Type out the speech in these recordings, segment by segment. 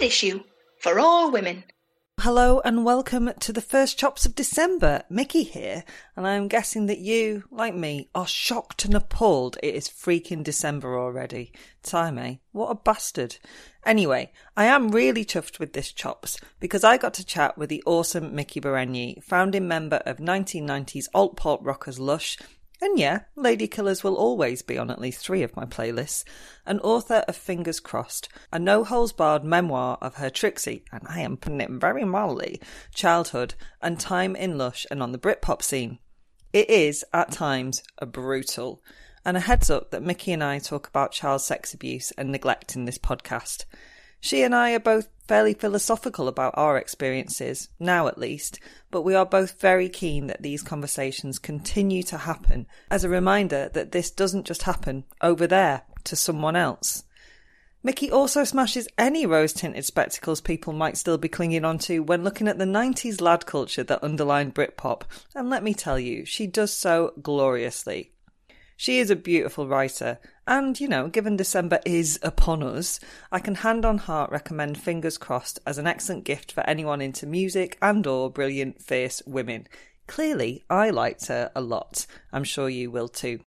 Standard issue for all women. Hello and welcome to the first chops of December. Mickey here, and I'm guessing that you, like me, are shocked and appalled it is freaking December already. Time, eh? What a bastard. Anyway, I am really chuffed with this chops because I got to chat with the awesome Miki Berenyi, founding member of 1990s alt pop rockers Lush and yeah, Lady Killers will always be on at least three of my playlists. An author of Fingers Crossed, a no holes barred memoir of her Trixie, and I am putting it very mildly, childhood and time in Lush and on the Britpop scene. It is, at times, a brutal. And a heads up that Miki and I talk about child sex abuse and neglect in this podcast. She and I are both fairly philosophical about our experiences, now at least, but we are both very keen that these conversations continue to happen as a reminder that this doesn't just happen over there to someone else. Miki also smashes any rose tinted spectacles people might still be clinging onto when looking at the 90s lad culture that underlined Britpop, and let me tell you, she does so gloriously. She is a beautiful writer, and you know, given December is upon us, I can hand on heart recommend Fingers Crossed as an excellent gift for anyone into music and or brilliant fierce women. Clearly, I liked her a lot. I'm sure you will too.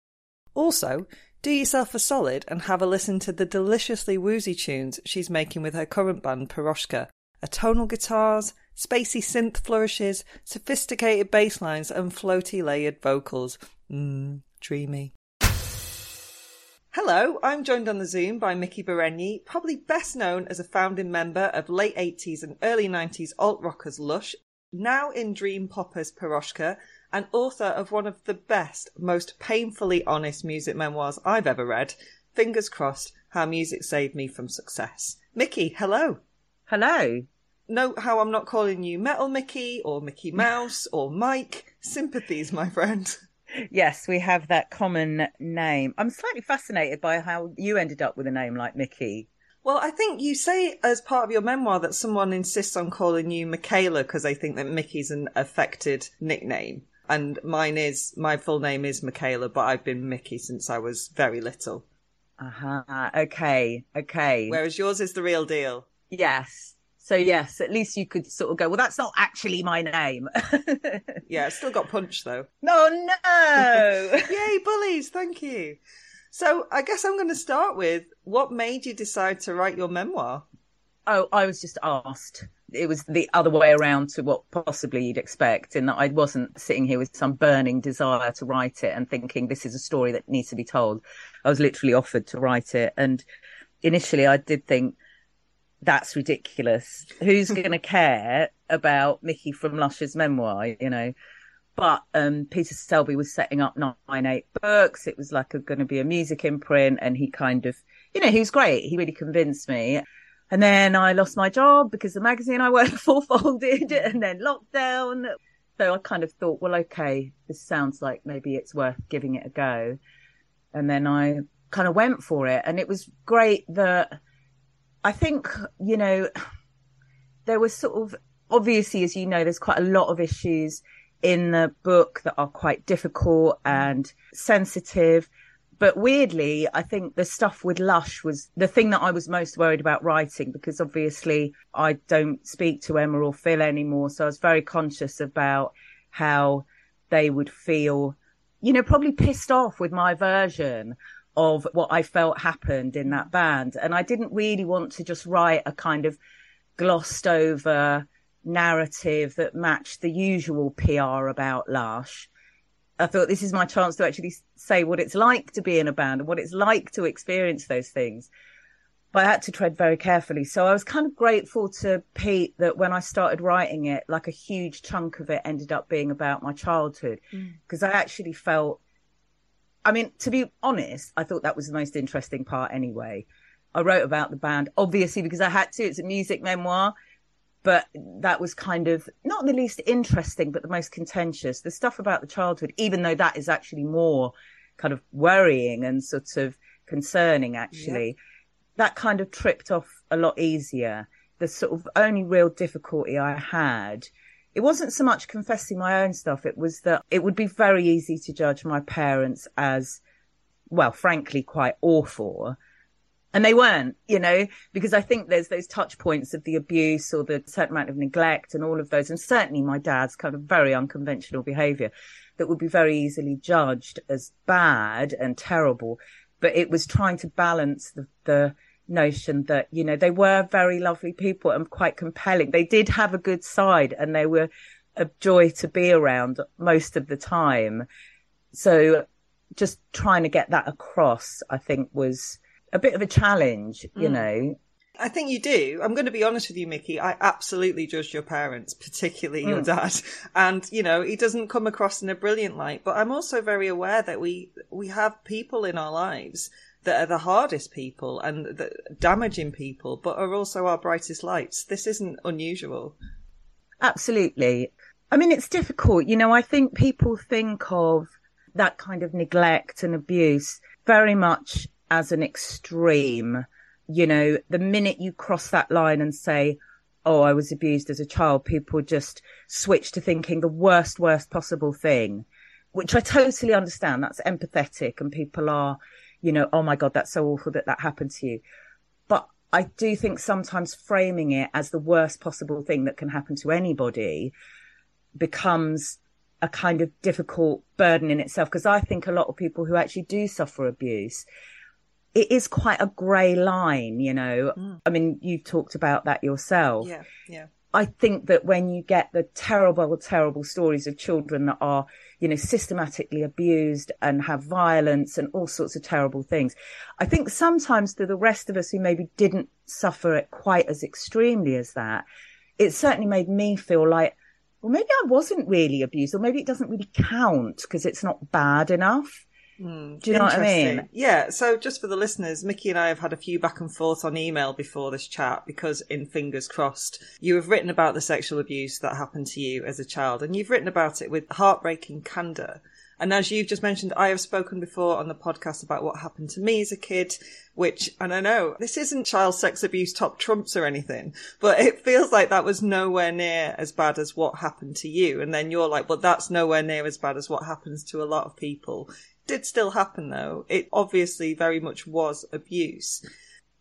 Also, do yourself a solid and have a listen to the deliciously woozy tunes she's making with her current band Piroshka. Atonal guitars, spacey synth flourishes, sophisticated bass lines, and floaty layered vocals. Mmm, dreamy. Hello, I'm joined on the Zoom by Miki Berenyi, probably best known as a founding member of late 80s and early 90s alt rockers Lush, now in Dream Poppers Piroshka, and author of one of the best, most painfully honest music memoirs I've ever read, Fingers Crossed How Music Saved Me from Success. Miki, hello. Hello. Note how I'm not calling you Metal Mickey or Mickey Mouse or Mike. Sympathies, my friend. Yes, we have that common name. I'm slightly fascinated by how you ended up with a name like Mickey. Well, I think you say as part of your memoir that someone insists on calling you Michaela because they think that Mickey's an affected nickname. And mine is, my full name is Michaela, but I've been Mickey since I was very little. Uh huh. Okay. Okay. Whereas yours is the real deal. Yes. So yes, at least you could sort of go, well, that's not actually my name. yeah, still got punched though. No, no. Yay, bullies! Thank you. So I guess I'm going to start with what made you decide to write your memoir. Oh, I was just asked. It was the other way around to what possibly you'd expect, in that I wasn't sitting here with some burning desire to write it and thinking this is a story that needs to be told. I was literally offered to write it, and initially I did think that's ridiculous. Who's going to care about Miki from Lush's memoir, you know? But um, Peter Selby was setting up nine eight books. It was like going to be a music imprint, and he kind of, you know, he was great. He really convinced me. And then I lost my job because the magazine I worked for folded, and then lockdown. So I kind of thought, well, okay, this sounds like maybe it's worth giving it a go. And then I kind of went for it, and it was great that I think, you know, there was sort of obviously, as you know, there's quite a lot of issues in the book that are quite difficult mm. and sensitive. But weirdly, I think the stuff with Lush was the thing that I was most worried about writing because obviously I don't speak to Emma or Phil anymore. So I was very conscious about how they would feel, you know, probably pissed off with my version of what I felt happened in that band. And I didn't really want to just write a kind of glossed over narrative that matched the usual PR about Lush. I thought this is my chance to actually say what it's like to be in a band and what it's like to experience those things. but I had to tread very carefully. So I was kind of grateful to Pete that when I started writing it, like a huge chunk of it ended up being about my childhood because mm. I actually felt, I mean, to be honest, I thought that was the most interesting part anyway. I wrote about the band, obviously, because I had to. It's a music memoir, but that was kind of not the least interesting, but the most contentious. The stuff about the childhood, even though that is actually more kind of worrying and sort of concerning, actually that kind of tripped off a lot easier. The sort of only real difficulty I had, it wasn't so much confessing my own stuff. It was that it would be very easy to judge my parents as, well, frankly, quite awful. And they weren't, you know, because I think there's those touch points of the abuse or the certain amount of neglect and all of those. And certainly my dad's kind of very unconventional behavior that would be very easily judged as bad and terrible. But it was trying to balance the, the, notion that, you know, they were very lovely people and quite compelling. They did have a good side and they were a joy to be around most of the time. So just trying to get that across, I think was a bit of a challenge, you mm. know. I think you do. I'm going to be honest with you, Miki. I absolutely judged your parents, particularly your mm. dad. And, you know, he doesn't come across in a brilliant light, but I'm also very aware that we, we have people in our lives that are the hardest people and the damaging people, but are also our brightest lights. This isn't unusual. Absolutely. I mean, it's difficult. You know, I think people think of that kind of neglect and abuse very much as an extreme. You know, the minute you cross that line and say, Oh, I was abused as a child, people just switch to thinking the worst, worst possible thing, which I totally understand. That's empathetic and people are, you know, oh my God, that's so awful that that happened to you. But I do think sometimes framing it as the worst possible thing that can happen to anybody becomes a kind of difficult burden in itself. Because I think a lot of people who actually do suffer abuse, it is quite a grey line, you know. Mm. I mean, you've talked about that yourself. Yeah, yeah. I think that when you get the terrible, terrible stories of children that are, you know, systematically abused and have violence and all sorts of terrible things, I think sometimes to the rest of us who maybe didn't suffer it quite as extremely as that, it certainly made me feel like, well, maybe I wasn't really abused or maybe it doesn't really count because it's not bad enough. Mm, Do you know what I mean? Yeah. So just for the listeners, Miki and I have had a few back and forth on email before this chat because in fingers crossed, you have written about the sexual abuse that happened to you as a child and you've written about it with heartbreaking candor. And as you've just mentioned, I have spoken before on the podcast about what happened to me as a kid, which, and I know this isn't child sex abuse top trumps or anything, but it feels like that was nowhere near as bad as what happened to you. And then you're like, well, that's nowhere near as bad as what happens to a lot of people did still happen though. It obviously very much was abuse.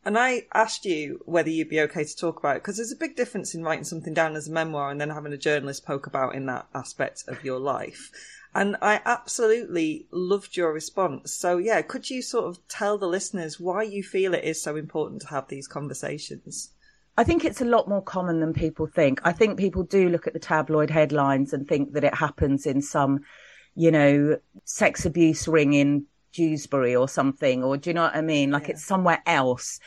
And I asked you whether you'd be okay to talk about it because there's a big difference in writing something down as a memoir and then having a journalist poke about in that aspect of your life. And I absolutely loved your response. So yeah, could you sort of tell the listeners why you feel it is so important to have these conversations? I think it's a lot more common than people think. I think people do look at the tabloid headlines and think that it happens in some you know, sex abuse ring in Dewsbury or something, or do you know what I mean? Like yeah. it's somewhere else.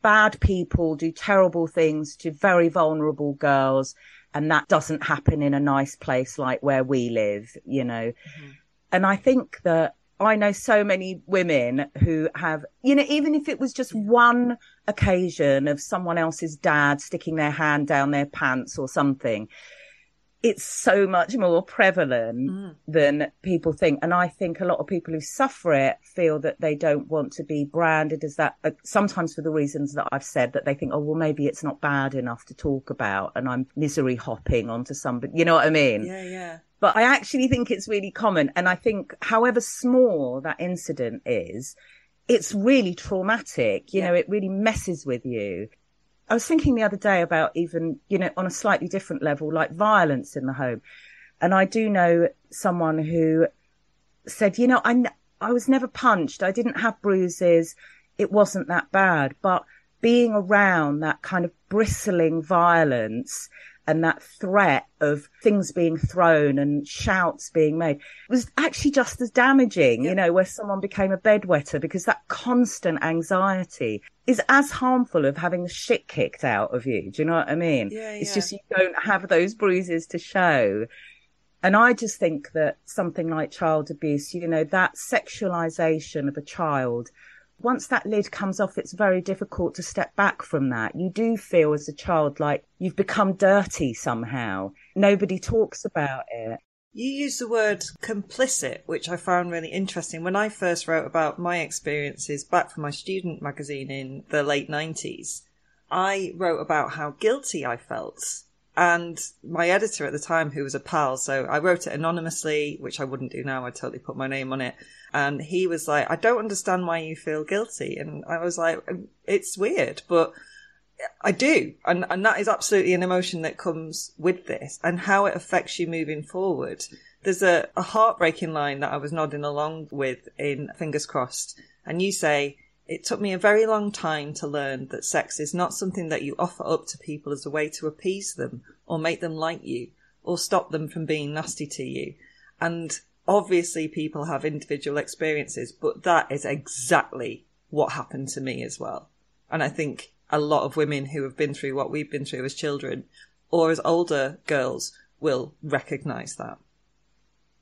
Bad people do terrible things to very vulnerable girls, and that doesn't happen in a nice place like where we live, you know. Mm-hmm. And I think that I know so many women who have, you know, even if it was just one occasion of someone else's dad sticking their hand down their pants or something, it's so much more prevalent mm. than people think. And I think a lot of people who suffer it feel that they don't want to be branded as that, uh, sometimes for the reasons that I've said, that they think, oh, well, maybe it's not bad enough to talk about and I'm misery hopping onto somebody. You know what I mean? Yeah, yeah. But I actually think it's really common. And I think however small that incident is, it's really traumatic. You yeah. know, it really messes with you. I was thinking the other day about even, you know, on a slightly different level, like violence in the home. And I do know someone who said, you know, I, I was never punched. I didn't have bruises. It wasn't that bad. But being around that kind of bristling violence and that threat of things being thrown and shouts being made was actually just as damaging, yeah. you know, where someone became a bedwetter because that constant anxiety is as harmful of having the shit kicked out of you. Do you know what I mean? Yeah, it's just you don't have those bruises to show. And I just think that something like child abuse, you know, that sexualization of a child once that lid comes off, it's very difficult to step back from that. You do feel as a child like you've become dirty somehow. Nobody talks about it. You use the word complicit, which I found really interesting. When I first wrote about my experiences back for my student magazine in the late 90s, I wrote about how guilty I felt. And my editor at the time, who was a pal, so I wrote it anonymously, which I wouldn't do now. I'd totally put my name on it. And he was like, I don't understand why you feel guilty. And I was like, um, it's weird, but I do. And, and that is absolutely an emotion that comes with this and how it affects you moving forward. There's a, a heartbreaking line that I was nodding along with in Fingers Crossed. And you say, it took me a very long time to learn that sex is not something that you offer up to people as a way to appease them or make them like you or stop them from being nasty to you. And obviously people have individual experiences, but that is exactly what happened to me as well. And I think a lot of women who have been through what we've been through as children or as older girls will recognize that.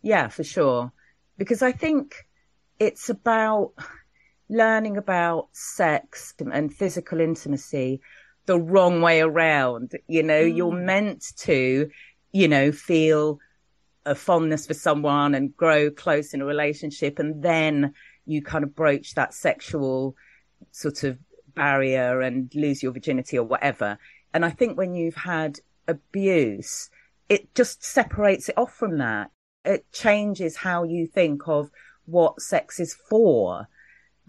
Yeah, for sure. Because I think it's about learning about sex and physical intimacy the wrong way around. You know, mm. you're meant to, you know, feel a fondness for someone and grow close in a relationship and then you kind of broach that sexual sort of barrier and lose your virginity or whatever. And I think when you've had abuse, it just separates it off from that. It changes how you think of what sex is for.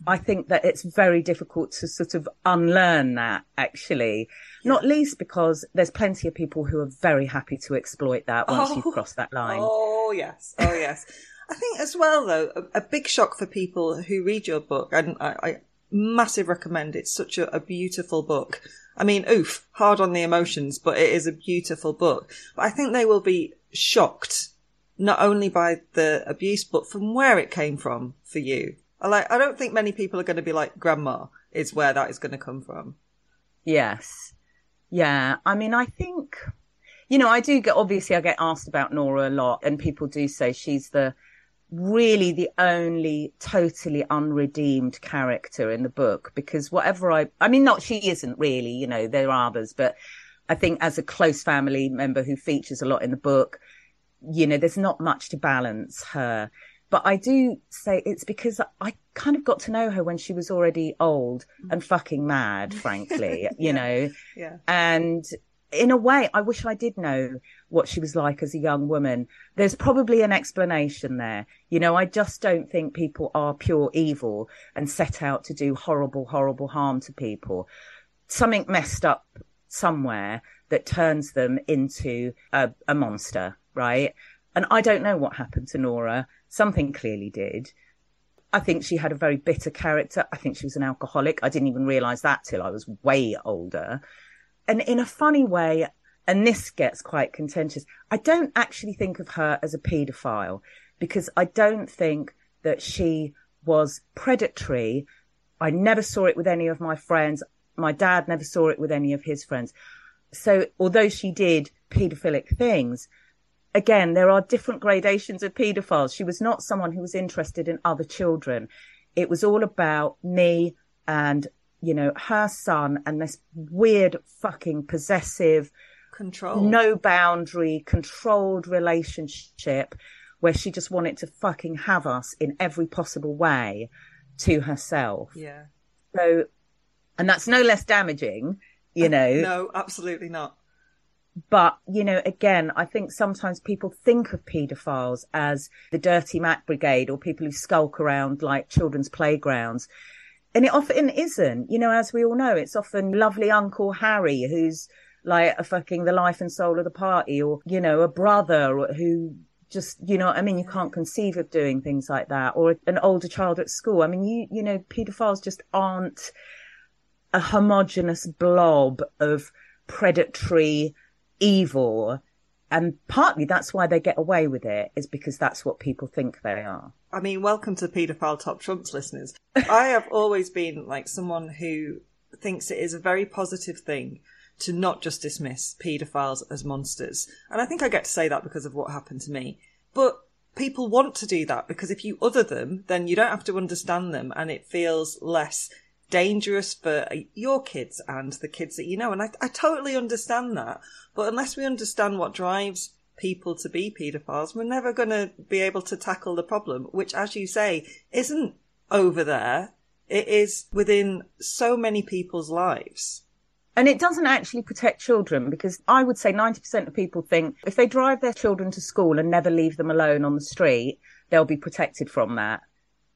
I think that it's very difficult to sort of unlearn that actually, not least because there's plenty of people who are very happy to exploit that once oh, you've crossed that line. Oh yes, oh yes. I think as well though, a, a, big shock for people who read your book, and I, I massive recommend. It's such a, a beautiful book. I mean, oof, hard on the emotions, but it is a beautiful book. But I think they will be shocked not only by the abuse, but from where it came from for you. I like. I don't think many people are going to be like grandma. Is where that is going to come from. Yes. Yeah. I mean, I think, you know, I do get obviously I get asked about Nora a lot, and people do say she's the really the only totally unredeemed character in the book because whatever I, I mean, not she isn't really, you know, there are others, but I think as a close family member who features a lot in the book, you know, there's not much to balance her. But I do say it's because I kind of got to know her when she was already old mm. and fucking mad, frankly, you yeah. know? Yeah. And in a way, I wish I did know what she was like as a young woman. There's probably an explanation there. You know, I just don't think people are pure evil and set out to do horrible, horrible harm to people. Something messed up somewhere that turns them into a, a monster, right? And I don't know what happened to Nora. Something clearly did. I think she had a very bitter character. I think she was an alcoholic. I didn't even realize that till I was way older. And in a funny way, and this gets quite contentious, I don't actually think of her as a paedophile because I don't think that she was predatory. I never saw it with any of my friends. My dad never saw it with any of his friends. So although she did paedophilic things, again, there are different gradations of paedophiles. She was not someone who was interested in other children. It was all about me and, you know, her son and this weird fucking possessive, control, no boundary, controlled relationship where she just wanted to fucking have us in every possible way to herself. Yeah. So, and that's no less damaging, you know. no, absolutely not. But, you know, again, I think sometimes people think of paedophiles as the dirty Mac brigade or people who skulk around like children's playgrounds. And it often isn't, you know, as we all know, it's often lovely Uncle Harry who's like a fucking the life and soul of the party or, you know, a brother who just, you know, I mean, you can't conceive of doing things like that or an older child at school. I mean, you, you know, paedophiles just aren't a homogenous blob of predatory, evil. And partly that's why they get away with it, is because that's what people think they are. I mean, welcome to Paedophile Top Trumps listeners. I have always been like someone who thinks it is a very positive thing to not just dismiss paedophiles as monsters. And I think I get to say that because of what happened to me. But people want to do that because if you other them, then you don't have to understand them and it feels less dangerous for uh, your kids and the kids that you know. And I, I totally understand that. But unless we understand what drives people to be paedophiles, we're never going to be able to tackle the problem, which, as you say, isn't over there. It is within so many people's lives. And it doesn't actually protect children because I would say 90% of people think if they drive their children to school and never leave them alone on the street, they'll be protected from that.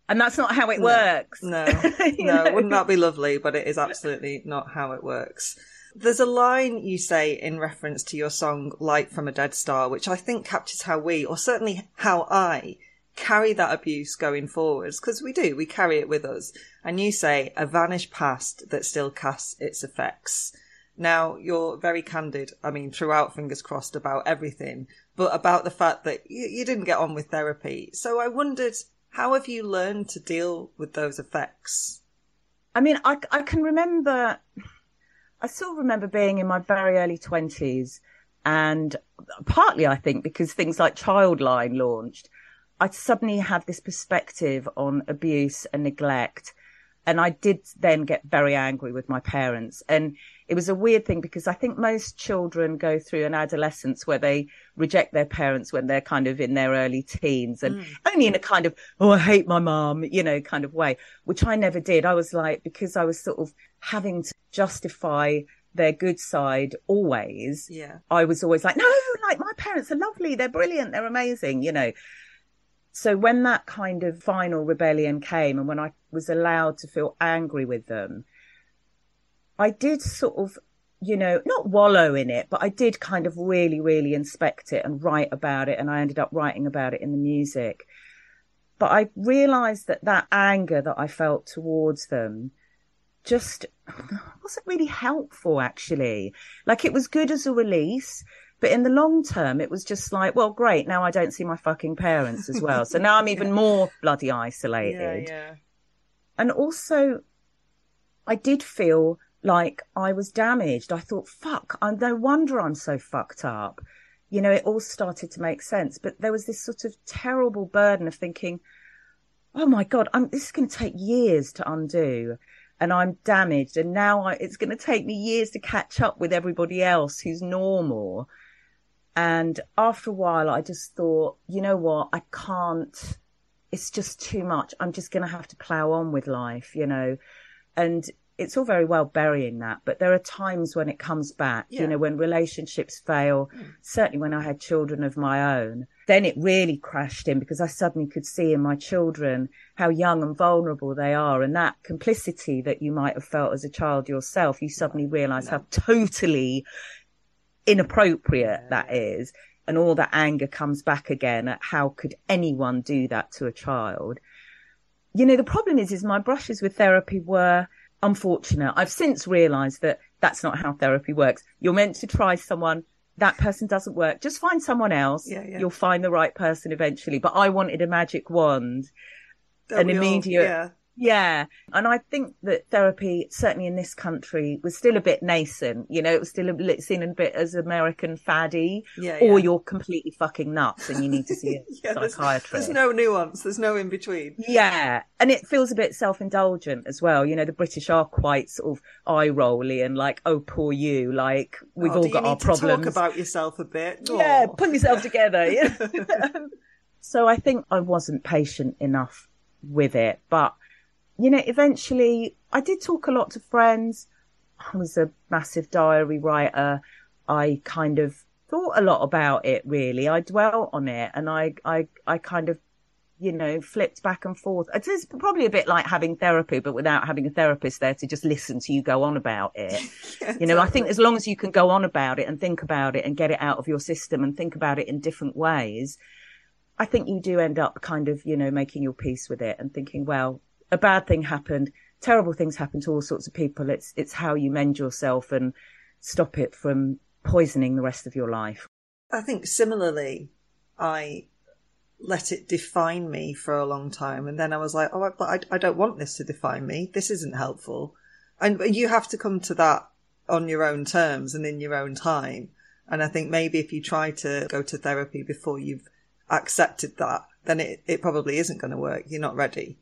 And that's not how it no, works. No, no, wouldn't that be lovely? But it is absolutely not how it works. There's a line you say in reference to your song Light from a Dead Star, which I think captures how we, or certainly how I, carry that abuse going forwards. Because we do, we carry it with us. And you say, a vanished past that still casts its effects. Now, you're very candid, I mean, throughout Fingers Crossed about everything, but about the fact that you, you didn't get on with therapy. So I wondered, how have you learned to deal with those effects? I mean, I, I can remember, I still remember being in my very early 20s, and partly I think because things like Childline launched, I suddenly had this perspective on abuse and neglect. And I did then get very angry with my parents. And it was a weird thing because I think most children go through an adolescence where they reject their parents when they're kind of in their early teens and mm. only in a kind of, oh, I hate my mom, you know, kind of way, which I never did. I was like, because I was sort of having to justify their good side always. Yeah. I was always like, no, like my parents are lovely. They're brilliant. They're amazing, you know. So when that kind of final rebellion came and when I was allowed to feel angry with them, I did sort of, you know, not wallow in it, but I did kind of really, really inspect it and write about it. And I ended up writing about it in the music. But I realized that that anger that I felt towards them just wasn't really helpful, actually. Like it was good as a release. But in the long term, it was just like, well, great. Now I don't see my fucking parents as well. So now I'm even more bloody isolated. Yeah, yeah. And also, I did feel like I was damaged. I thought, fuck, I'm no wonder I'm so fucked up. You know, it all started to make sense. But there was this sort of terrible burden of thinking, oh my God, I'm, this is going to take years to undo. And I'm damaged. And now I, it's going to take me years to catch up with everybody else who's normal. And after a while, I just thought, you know what? I can't, it's just too much. I'm just going to have to plow on with life, you know? And it's all very well burying that, but there are times when it comes back, yeah. you know, when relationships fail, mm. certainly when I had children of my own, then it really crashed in because I suddenly could see in my children how young and vulnerable they are. And that complicity that you might have felt as a child yourself, you suddenly realize no. how totally inappropriate yeah. that is. And all that anger comes back again at how could anyone do that to a child? You know, the problem is, is my brushes with therapy were, unfortunate. I've since realized that that's not how therapy works. You're meant to try someone. That person doesn't work. Just find someone else. Yeah, yeah. You'll find the right person eventually. But I wanted a magic wand, an immediate, all, yeah. And I think that therapy, certainly in this country, was still a bit nascent. You know, it was still a, seen a bit as American faddy. Yeah, or yeah. you're completely fucking nuts and you need to see a yeah, psychiatrist. There's, there's, no nuance. There's no in between. Yeah. And it feels a bit self-indulgent as well. You know, the British are quite sort of eye rolly and like, oh, poor you. Like, we've oh, all got our problems. talk about yourself a bit. Yeah. Oh. Pull yourself together. so I think I wasn't patient enough with it, but you know, eventually I did talk a lot to friends. I was a massive diary writer. I kind of thought a lot about it really. I dwelt on it and I, I, I kind of, you know, flipped back and forth. It's probably a bit like having therapy, but without having a therapist there to just listen to you go on about it. yeah, you know. I think as long as you can go on about it and think about it and get it out of your system and think about it in different ways, I think you do end up kind of, you know, making your peace with it and thinking, well, a bad thing happened. Terrible things happen to all sorts of people. It's it's how you mend yourself and stop it from poisoning the rest of your life. I think similarly, I let it define me for a long time. And then I was like, oh, but I, I don't want this to define me. This isn't helpful. And you have to come to that on your own terms and in your own time. And I think maybe if you try to go to therapy before you've accepted that, then it, it probably isn't going to work. You're not ready.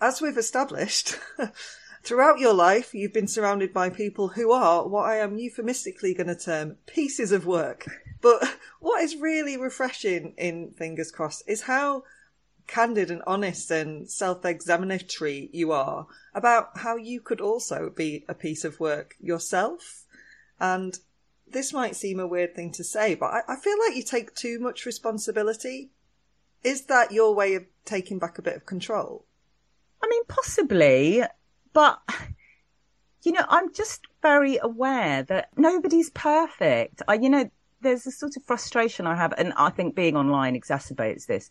As we've established, Throughout your life, you've been surrounded by people who are what I am euphemistically going to term pieces of work. But what is really refreshing in Fingers Crossed is how candid and honest and self examinatory you are about how you could also be a piece of work yourself. And this might seem a weird thing to say, but I, I feel like you take too much responsibility. Is that your way of taking back a bit of control? I mean, possibly. But, you know, I'm just very aware that nobody's perfect. I, you know, there's a sort of frustration I have, and I think being online exacerbates this,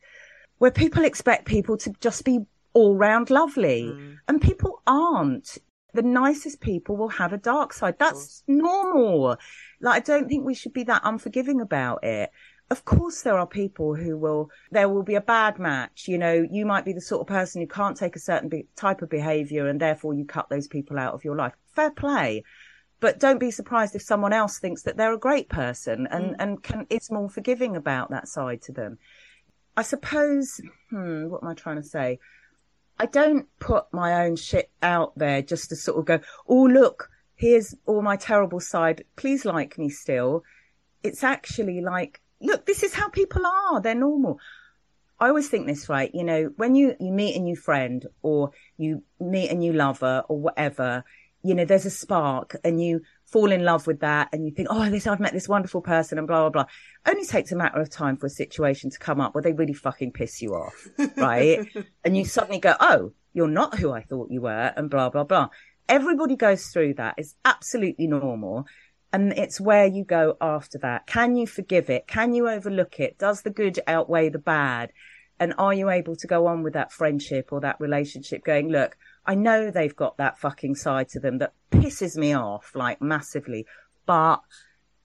where people expect people to just be all round lovely, mm. and people aren't. The nicest people will have a dark side. That's normal. Like, I don't think we should be that unforgiving about it of course there are people who will there will be a bad match you know you might be the sort of person who can't take a certain be- type of behavior and therefore you cut those people out of your life. Fair play. But don't be surprised if someone else thinks that they're a great person and mm. and can is more forgiving about that side to them. I suppose hmm what am i trying to say? I don't put my own shit out there just to sort of go oh look here's all my terrible side. Please like me still. It's actually like look, this is how people are. They're normal. I always think this, right? You know, when you, you meet a new friend or you meet a new lover or whatever, you know, there's a spark and you fall in love with that and you think, oh, this, I've met this wonderful person and blah, blah, blah. Only takes a matter of time for a situation to come up where they really fucking piss you off, right? and you suddenly go, oh, you're not who I thought you were and blah, blah, blah. Everybody goes through that. It's absolutely normal. And it's where you go after that. Can you forgive it? Can you overlook it? Does the good outweigh the bad? And are you able to go on with that friendship or that relationship going, look, I know they've got that fucking side to them that pisses me off like massively, but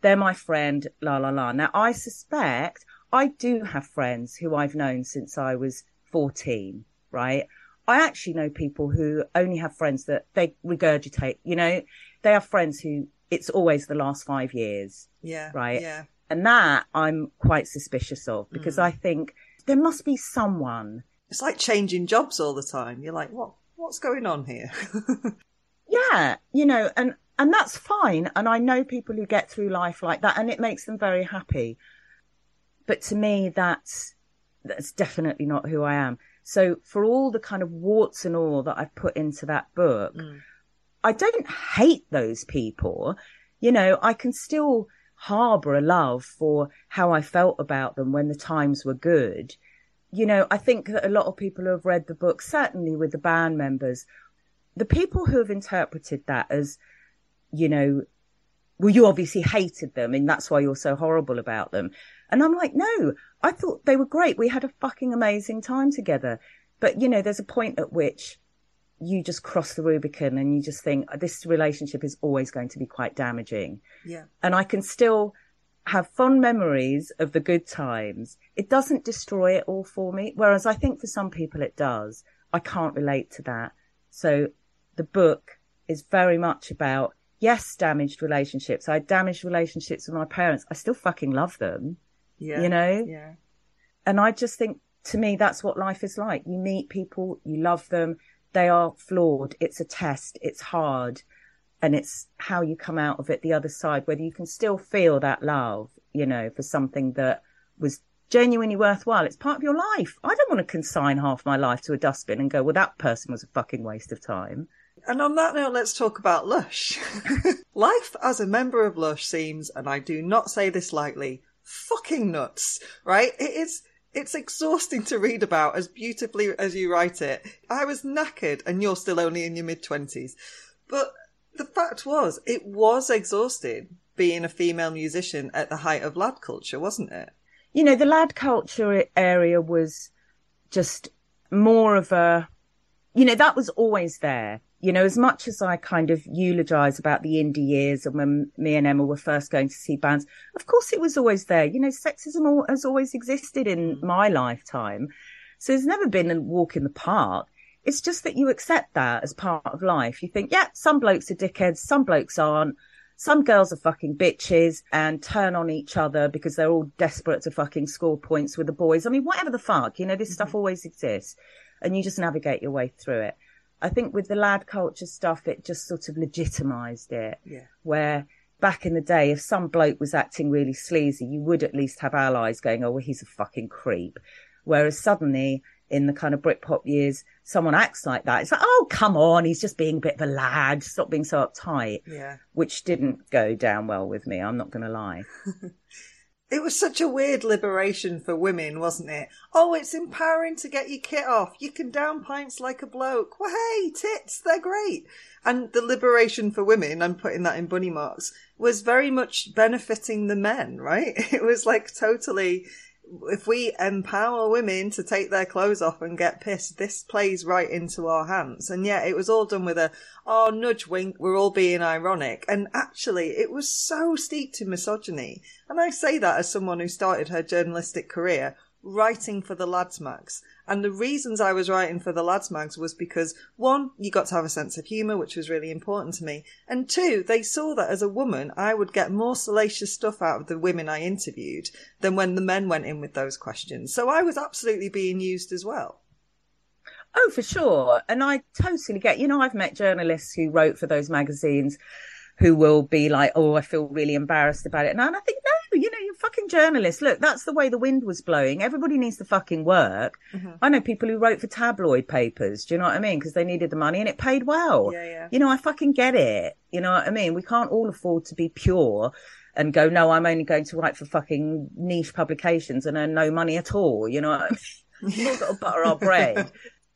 they're my friend, la la la. Now I suspect I do have friends who I've known since I was 14, right? I actually know people who only have friends that they regurgitate, you know, they have friends who it's always the last five years. Yeah. Right. Yeah. And that I'm quite suspicious of because mm. I think there must be someone. It's like changing jobs all the time. You're like, what? What's going on here? yeah, you know, and and that's fine. And I know people who get through life like that, and it makes them very happy. But to me, that's that's definitely not who I am. So for all the kind of warts and all that I've put into that book, mm. I don't hate those people. You know, I can still harbor a love for how I felt about them when the times were good. You know, I think that a lot of people who have read the book, certainly with the band members, the people who have interpreted that as, you know, well, you obviously hated them and that's why you're so horrible about them. And I'm like, no, I thought they were great. We had a fucking amazing time together. But, you know, there's a point at which you just cross the Rubicon and you just think uh, this relationship is always going to be quite damaging. Yeah. And I can still have fond memories of the good times. It doesn't destroy it all for me. Whereas I think for some people it does. I can't relate to that. So the book is very much about, yes, damaged relationships. I had damaged relationships with my parents. I still fucking love them. Yeah. You know? Yeah. And I just think to me, that's what life is like. You meet people, you love them, they are flawed. It's a test. It's hard. And it's how you come out of it the other side, whether you can still feel that love, you know, for something that was genuinely worthwhile. It's part of your life. I don't want to consign half my life to a dustbin and go, well, that person was a fucking waste of time. And on that note, let's talk about Lush. life as a member of Lush seems, and I do not say this lightly, fucking nuts, right? It is it's exhausting to read about as beautifully as you write it. I was knackered and you're still only in your mid 20s. But the fact was, it was exhausting being a female musician at the height of lad culture, wasn't it? You know, the lad culture area was just more of a you know, that was always there. You know, as much as I kind of eulogize about the indie years and when me and Emma were first going to see bands, of course it was always there. You know, sexism all, has always existed in my lifetime. So there's never been a walk in the park. It's just that you accept that as part of life. You think, yeah, some blokes are dickheads, some blokes aren't. Some girls are fucking bitches and turn on each other because they're all desperate to fucking score points with the boys. I mean, whatever the fuck, you know, this mm-hmm. stuff always exists and you just navigate your way through it. I think with the lad culture stuff, it just sort of legitimized it. Yeah. Where back in the day, if some bloke was acting really sleazy, you would at least have allies going, oh, well, he's a fucking creep. Whereas suddenly in the kind of Britpop years, someone acts like that. It's like, oh, come on, he's just being a bit of a lad. Stop being so uptight. Yeah. Which didn't go down well with me. I'm not going to lie. it was such a weird liberation for women, wasn't it? Oh, it's empowering to get your kit off. You can down pints like a bloke. Well, hey, tits, they're great. And the liberation for women, I'm putting that in bunny marks, was very much benefiting the men, right? It was like totally if we empower women to take their clothes off and get pissed, this plays right into our hands. And yet it was all done with a, oh, nudge wink, we're all being ironic. And actually, it was so steeped in misogyny. And I say that as someone who started her journalistic career writing for the lads mags. And the reasons I was writing for the lads mags was because one, you got to have a sense of humour, which was really important to me. And two, they saw that as a woman, I would get more salacious stuff out of the women I interviewed than when the men went in with those questions. So I was absolutely being used as well. Oh, for sure. And I totally get, you know, I've met journalists who wrote for those magazines who will be like, oh, I feel really embarrassed about it. And I think, no, you know, you're fucking journalists. Look, that's the way the wind was blowing. Everybody needs to fucking work. Mm-hmm. I know people who wrote for tabloid papers. Do you know what I mean? Because they needed the money and it paid well. Yeah, yeah. You know, I fucking get it. You know what I mean? We can't all afford to be pure and go, no, I'm only going to write for fucking niche publications and earn no money at all. You know I mean? We've all got to butter our bread.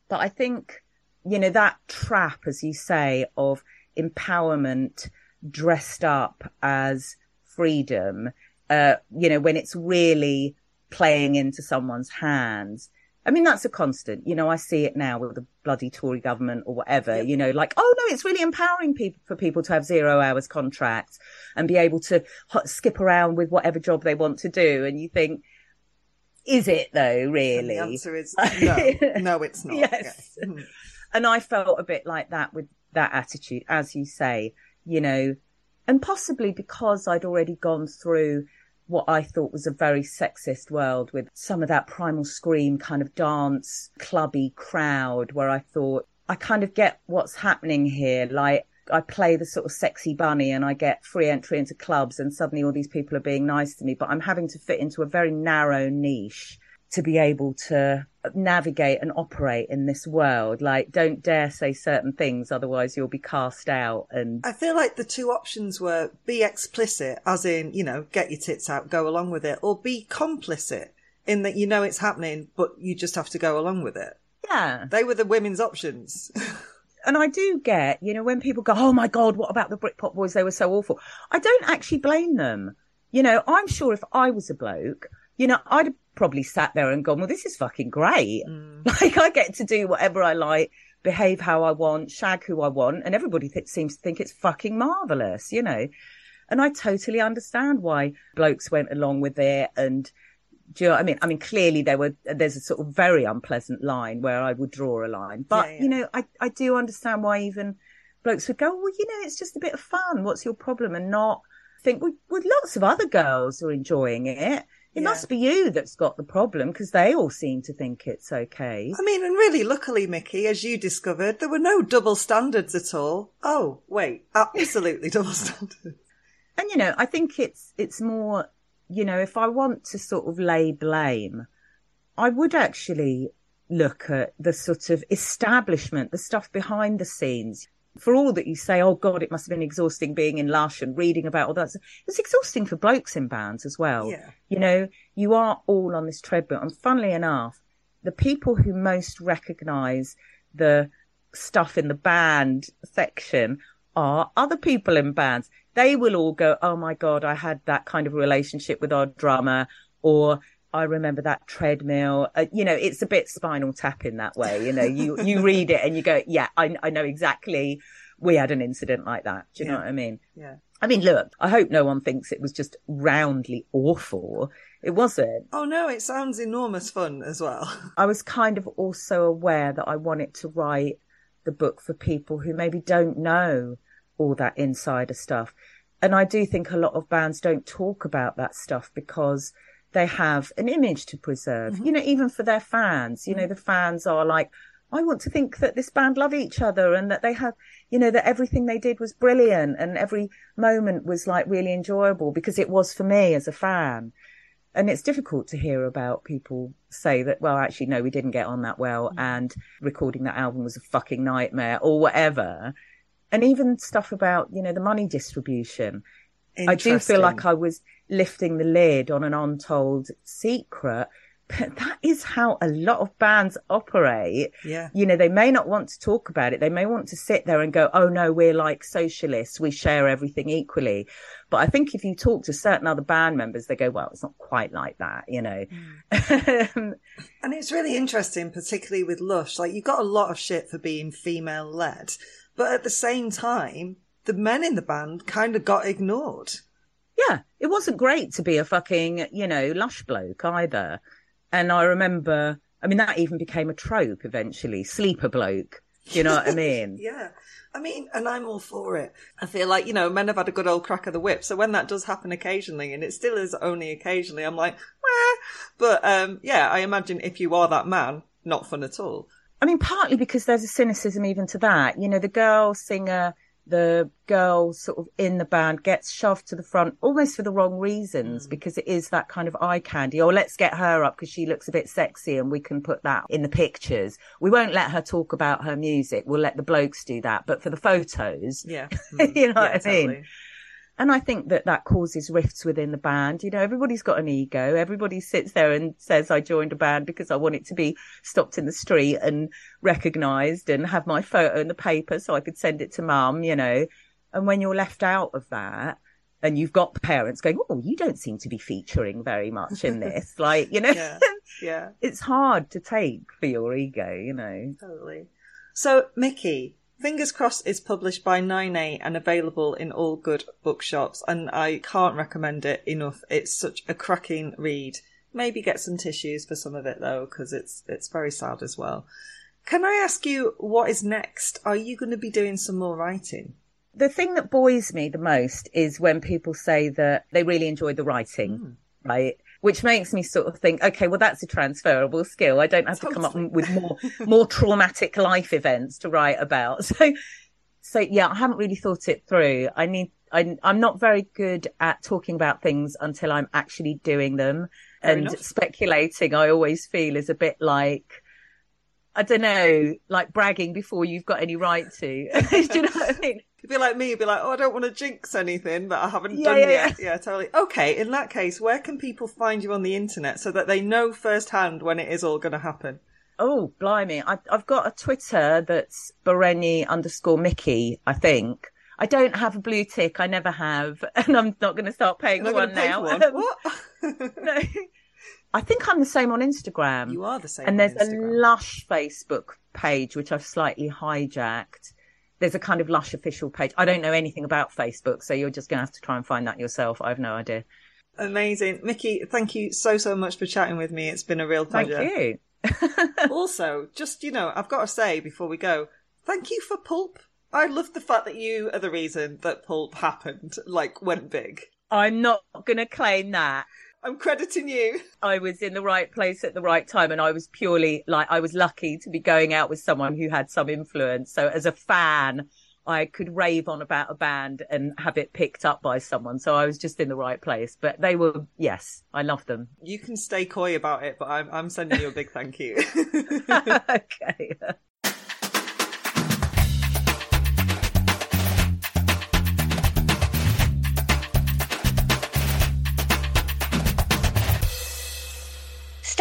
but I think, you know, that trap, as you say, of empowerment dressed up as freedom, uh, you know, when it's really playing into someone's hands. I mean, that's a constant. You know, I see it now with the bloody Tory government or whatever, yep. you know, like, oh no, it's really empowering people for people to have zero hours contracts and be able to hot, skip around with whatever job they want to do. And you think, is it though, really? And the answer is no, no, it's not. yes. Yeah. and I felt a bit like that with that attitude, as you say you know, and possibly because I'd already gone through what I thought was a very sexist world with some of that primal scream kind of dance clubby crowd where I thought I kind of get what's happening here. Like I play the sort of sexy bunny and I get free entry into clubs and suddenly all these people are being nice to me, but I'm having to fit into a very narrow niche to be able to navigate and operate in this world. Like, don't dare say certain things, otherwise you'll be cast out. And I feel like the two options were be explicit, as in, you know, get your tits out, go along with it, or be complicit in that you know it's happening, but you just have to go along with it. Yeah. They were the women's options. and I do get, you know, when people go, oh my God, what about the Britpop boys? They were so awful. I don't actually blame them. You know, I'm sure if I was a bloke, you know, I'd probably sat there and gone, well, this is fucking great. Mm. Like I get to do whatever I like, behave how I want, shag who I want. And everybody th- seems to think it's fucking marvelous, you know? And I totally understand why blokes went along with it. And do you know I mean? I mean, clearly there were, there's a sort of very unpleasant line where I would draw a line, but yeah, yeah. you know, I, I do understand why even blokes would go, well, you know, it's just a bit of fun. What's your problem? And not think, well, well lots of other girls are enjoying it it yeah. must be you that's got the problem because they all seem to think it's okay. I mean, and really, luckily, Miki, as you discovered, there were no double standards at all. Oh, wait, absolutely double standards. And you know, I think it's it's more, you know, if I want to sort of lay blame, I would actually look at the sort of establishment, the stuff behind the scenes for all that you say, oh God, it must have been exhausting being in Lush and reading about all that. It's exhausting for blokes in bands as well. Yeah. You know, you are all on this treadmill. And funnily enough, the people who most recognize the stuff in the band section are other people in bands. They will all go, oh my God, I had that kind of relationship with our drummer or I remember that treadmill. Uh, you know, it's a bit spinal tap in that way. You know, you you read it and you go, yeah, I I know exactly. We had an incident like that. Do you Yeah. know what I mean? Yeah. I mean, look, I hope no one thinks it was just roundly awful. It wasn't. Oh no, it sounds enormous fun as well. I was kind of also aware that I wanted to write the book for people who maybe don't know all that insider stuff. And I do think a lot of bands don't talk about that stuff because they have an image to preserve, mm-hmm. you know, even for their fans. You know, mm. the fans are like, I want to think that this band love each other and that they have, you know, that everything they did was brilliant and every moment was like really enjoyable because it was for me as a fan. And it's difficult to hear about people say that well actually no we didn't get on that well mm. and recording that album was a fucking nightmare or whatever. And even stuff about you know the money distribution. I do feel like i was lifting the lid on an untold secret but that is how a lot of bands operate Yeah. you know they may not want to talk about it they may want to sit there and go oh no we're like socialists we share everything equally but i think if you talk to certain other band members they go well it's not quite like that you know mm. And it's really interesting, particularly with Lush. Like, you got a lot of shit for being female led, but at the same time, the men in the band kind of got ignored. Yeah it wasn't great to be a fucking you know lush bloke either and i remember i mean that even became a trope eventually sleeper bloke do you know what i mean Yeah. I mean, and I'm all for it. I feel like, you know, men have had a good old crack of the whip. So when that does happen occasionally, and it still is only occasionally, I'm like, Wah! but um, yeah, I imagine if you are that man, not fun at all. I mean, partly because there's a cynicism even to that. You know, the girl singer, the girl sort of in the band gets shoved to the front almost for the wrong reasons mm. because it is that kind of eye candy. Or let's get her up because she looks a bit sexy and we can put that in the pictures. We won't let her talk about her music. We'll let the blokes do that. But for the photos, Yeah. you know Yeah, what I mean? totally. And I think that that causes rifts within the band. You know, everybody's got an ego. Everybody sits there and says, I joined a band because I want it to be stopped in the street and recognized and have my photo in the paper so I could send it to mum, you know. And when you're left out of that and you've got parents going, Oh, you don't seem to be featuring very much in this, like, you know, Yeah. Yeah. it's hard to take for your ego, you know. Totally. So, Miki, Fingers Crossed is published by 9A and available in all good bookshops, and I can't recommend it enough. It's such a cracking read. Maybe get some tissues for some of it though, because it's it's very sad as well. Can I ask you what is next? Are you going to be doing some more writing? the thing that buoys me the most is when people say that they really enjoyed the writing, hmm. right? Which makes me sort of think, okay, well, that's a transferable skill. I don't have to come up with more, more traumatic life events to write about. So, so yeah, I haven't really thought it through. I need, I, I'm not very good at talking about things until I'm actually doing them Fair and enough. speculating. I always feel is a bit like, I don't know, like bragging before you've got any right to. Do you know what I mean? Be like me, you'd be like, oh, I don't want to jinx anything that I haven't Yeah, done yeah, yet. Yeah, totally. Okay, in that case, where can people find you on the internet so that they know firsthand when it is all going to happen? Oh, blimey. I, I've got a Twitter that's Berenyi underscore Miki, I think. I don't have a blue tick. I never have. And I'm not going to start paying for one pay now. for one? Um, what? no. I think I'm the same on Instagram. you are the same. and there's a Lush Facebook page, which I've slightly hijacked. There's a kind of Lush official page. I don't know anything about Facebook, so you're just going to have to try and find that yourself. I have no idea. Amazing. Miki, thank you so, so much for chatting with me. It's been a real pleasure. Thank you. also, just, you know, I've got to say before we go, thank you for Pulp. I love the fact that you are the reason that Pulp happened, like, went big. I'm not going to claim that. I'm crediting you. I was in the right place at the right time and I was purely like I was lucky to be going out with someone who had some influence. So as a fan, I could rave on about a band and have it picked up by someone. So I was just in the right place. But they were yes, I love them. You can stay coy about it, but I'm, I'm sending you a big thank you. okay.